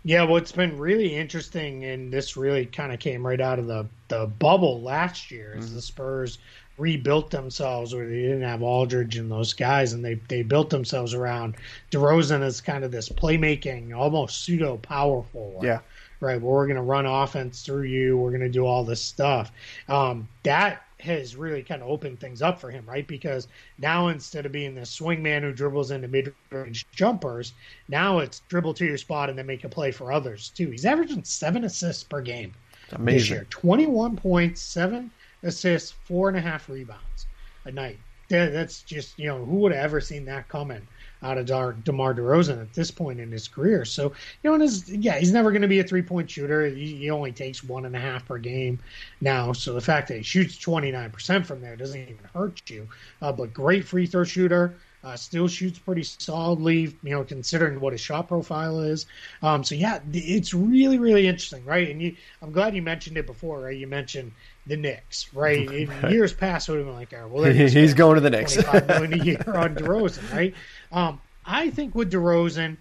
Yeah, what's been really interesting, and this really kind of came right out of the, the bubble last year, is mm-hmm. the Spurs rebuilt themselves where they didn't have Aldridge and those guys, and they they built themselves around DeRozan as kind of this playmaking, almost pseudo power forward. Yeah. Right, where we're going to run offense through you, we're going to do all this stuff. Um, that has really kind of opened things up for him, right? Because now instead of being the swing man who dribbles into mid range jumpers, now it's dribble to your spot and then make a play for others too. He's averaging seven assists per game Amazing. this year, twenty one points, seven assists, four and a half rebounds a night. That's just you know who would have ever seen that coming out of Dar- DeMar DeRozan at this point in his career. So you know, and his, yeah, he's never going to be a three point shooter. He, he, only takes one and a half per game now. So the fact that he shoots twenty nine percent from there doesn't even hurt you. Uh, but great free throw shooter. Uh, still shoots pretty solidly, you know, considering what his shot profile is. Um, so yeah, it's really, really interesting, right? And you, I'm glad you mentioned it before, right? You mentioned the Knicks, right? In right. years past, would have been like, oh, well, he's going to the Knicks, million a year on DeRozan, right? Um, I think with DeRozan,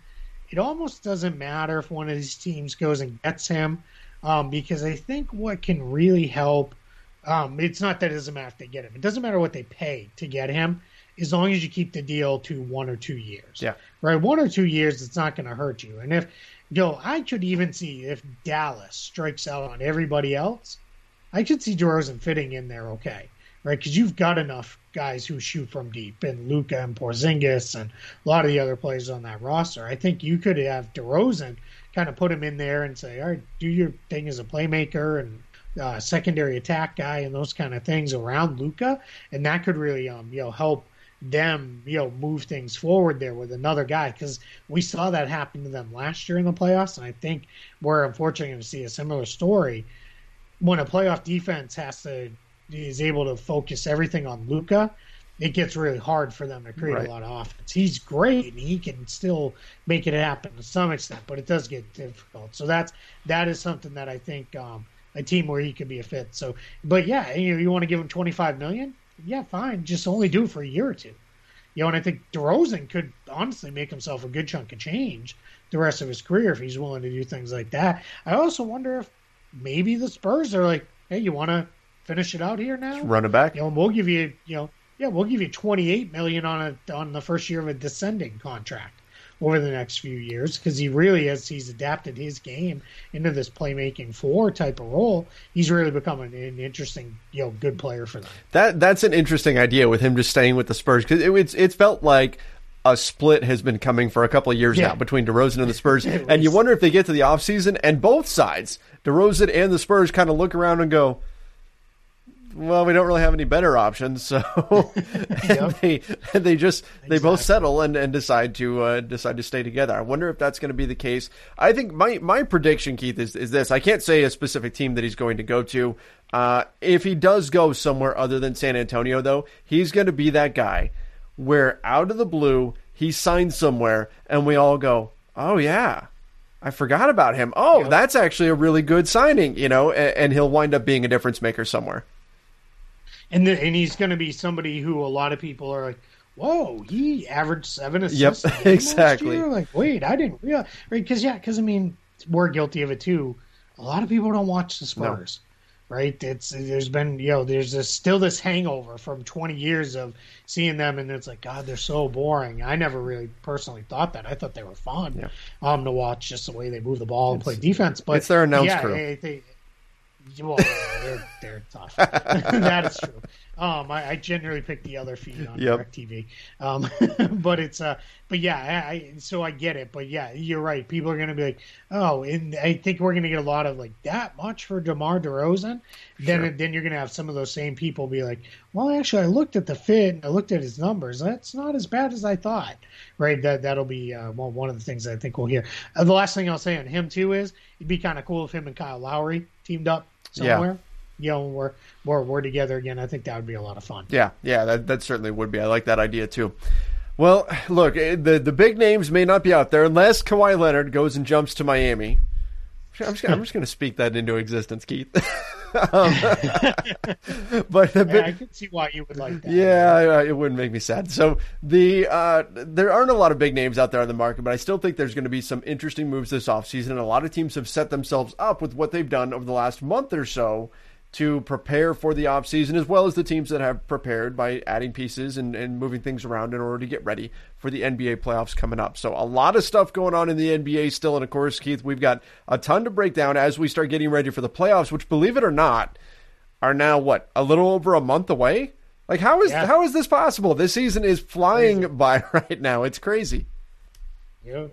it almost doesn't matter if one of these teams goes and gets him, um, because I think what can really help. Um, it's not that it doesn't matter if they get him. It doesn't matter what they pay to get him as long as you keep the deal to one or two years. Yeah. Right. One or two years, it's not going to hurt you. And if, yo, I could even see if Dallas strikes out on everybody else, I could see DeRozan fitting in there okay. Right. Because you've got enough guys who shoot from deep and Luka and Porzingis and a lot of the other players on that roster. I think you could have DeRozan kind of put him in there and say, all right, do your thing as a playmaker and uh, secondary attack guy and those kind of things around Luka, and that could really um you know help them, you know, move things forward there with another guy because we saw that happen to them last year in the playoffs, and I think we're unfortunately going to see a similar story when a playoff defense has to is able to focus everything on Luka. It gets really hard for them to create right. a lot of offense. He's great and he can still make it happen to some extent, but it does get difficult. So that's that is something that I think um, a team where he could be a fit. So, but yeah, you know, you want to give him twenty five million yeah, fine. Just only do it for a year or two. You know, and I think DeRozan could honestly make himself a good chunk of change the rest of his career if he's willing to do things like that. I also wonder if maybe the Spurs are like, hey, you want to finish it out here now? Just run it back. You know, we'll give you, you know, yeah, we'll give you twenty eight million on a on the first year of a descending contract over the next few years because he really has he's adapted his game into this playmaking four type of role. He's really become an, an interesting, you know, good player for them. That that's an interesting idea with him just staying with the Spurs because it, it's it's felt like a split has been coming for a couple of years yeah. now between DeRozan and the Spurs. and you wonder if they get to the offseason and both sides, DeRozan and the Spurs, kind of look around and go, well, we don't really have any better options, so and they and they just they both settle and, and decide to uh, decide to stay together. I wonder if that's going to be the case. I think my my prediction, Keith, is is this. I can't say a specific team that he's going to go to. Uh, if he does go somewhere other than San Antonio, though, he's going to be that guy where out of the blue he signs somewhere and we all go, "Oh yeah, I forgot about him. Oh, yep. that's actually a really good signing," you know, and, and he'll wind up being a difference maker somewhere and the, and he's going to be somebody who a lot of people are like, "Whoa, he averaged seven assists." Yep, exactly. Like, wait, I didn't realize, right? Because yeah, because I mean, we're guilty of it too. a lot of people don't watch the Spurs. No. Right? It's there's been you know there's this, still this hangover from 20 years of seeing them, and it's like God, they're so boring. I never really personally thought that. I thought they were fun yeah. um, to watch, just the way they move the ball and play defense. But it's their announce yeah, crew. Well, they're, they're tough. that is true. Um, I, I, generally pick the other feed on yep. DirecTV. Um, but it's uh, but yeah, I, so I get it. But yeah, you're right. People are going to be like, oh, and I think we're going to get a lot of like that much for DeMar DeRozan. Then sure. then you're going to have some of those same people be like, well, actually, I looked at the fit, and I looked at his numbers. That's not as bad as I thought. Right? That that'll be uh, well, one of the things I think we'll hear. Uh, the last thing I'll say on him too is it'd be kind of cool if him and Kyle Lowry teamed up somewhere. Yeah you know, we're, we're, we're together again. I think that would be a lot of fun. Yeah, yeah, that, that certainly would be. I like that idea too. Well, look, eh, the the big names may not be out there unless Kawhi Leonard goes and jumps to Miami. I'm just, I'm just going to speak that into existence, Keith. um, but the, yeah, I can see why you would like that. Yeah, it wouldn't make me sad. So the uh, there aren't a lot of big names out there on the market, but I still think there's going to be some interesting moves this offseason. And a lot of teams have set themselves up with what they've done over the last month or so to prepare for the offseason, as well as the teams that have prepared by adding pieces and, and moving things around in order to get ready for the NBA playoffs coming up. So, a lot of stuff going on in the NBA still. And of course, Keith, we've got a ton to break down as we start getting ready for the playoffs, which, believe it or not, are now what, a little over a month away? Like, how is, yeah. how is this possible? This season is flying crazy. by right now. It's crazy. Yeah.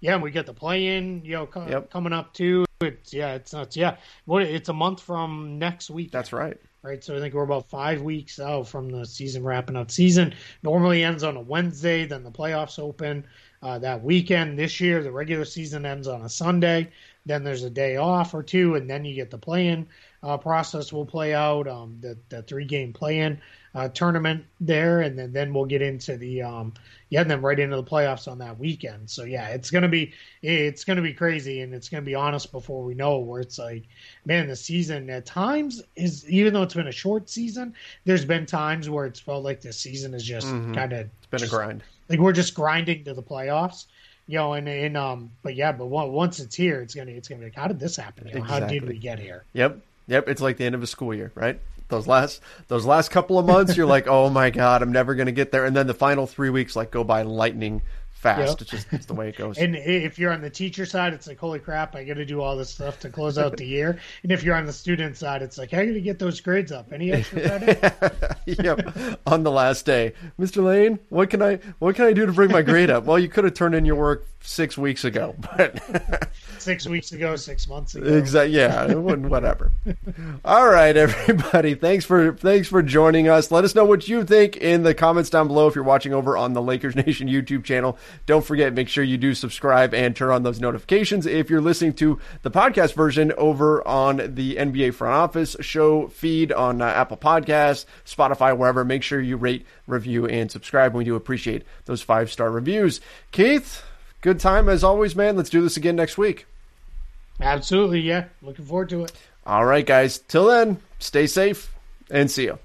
Yeah, and we get the play in, you know, co- yep. coming up too. It's yeah, it's nuts. Yeah, what it's a month from next week. That's right. Right, so I think we're about five weeks out from the season wrapping up. Season normally ends on a Wednesday, then the playoffs open uh, that weekend. This year, the regular season ends on a Sunday. Then there's a day off or two, and then you get the play-in uh, process will play out. Um, the the three game play-in uh, tournament there, and then then we'll get into the um, yeah, and then right into the playoffs on that weekend. So yeah, it's gonna be it's gonna be crazy, and it's gonna be honest before we know where it's like, man, the season at times is even though it's been a short season, there's been times where it's felt like the season is just mm-hmm. kind of it's been just, a grind. Like we're just grinding to the playoffs. You know, and, and um, but yeah, but once it's here, it's gonna it's gonna be like, how did this happen? You know, exactly. How did we get here? Yep, yep. It's like the end of a school year, right? Those last those last couple of months, you're like, oh my god, I'm never going to get there, and then the final three weeks like go by lightning fast. Yep. It's just it's the way it goes. and if you're on the teacher side, it's like, holy crap, I got to do all this stuff to close out the year. And if you're on the student side, it's like, how am I got to get those grades up. Any extra credit? yep. on the last day, Mr. Lane, what can I what can I do to bring my grade up? Well, you could have turned in your work six weeks ago, but six weeks ago, six months ago. Exactly. Yeah. Whatever. All right, everybody. Thanks for thanks for joining us. Let us know what you think in the comments down below if you're watching over on the Lakers Nation YouTube channel. Don't forget, make sure you do subscribe and turn on those notifications. If you're listening to the podcast version over on the NBA Front Office show feed on uh, Apple Podcasts, Spotify, wherever, make sure you rate, review, and subscribe. We do appreciate those five star reviews. Keith, good time as always, man. Let's do this again next week. Absolutely, yeah. Looking forward to it. All right, guys. Till then, stay safe and see you.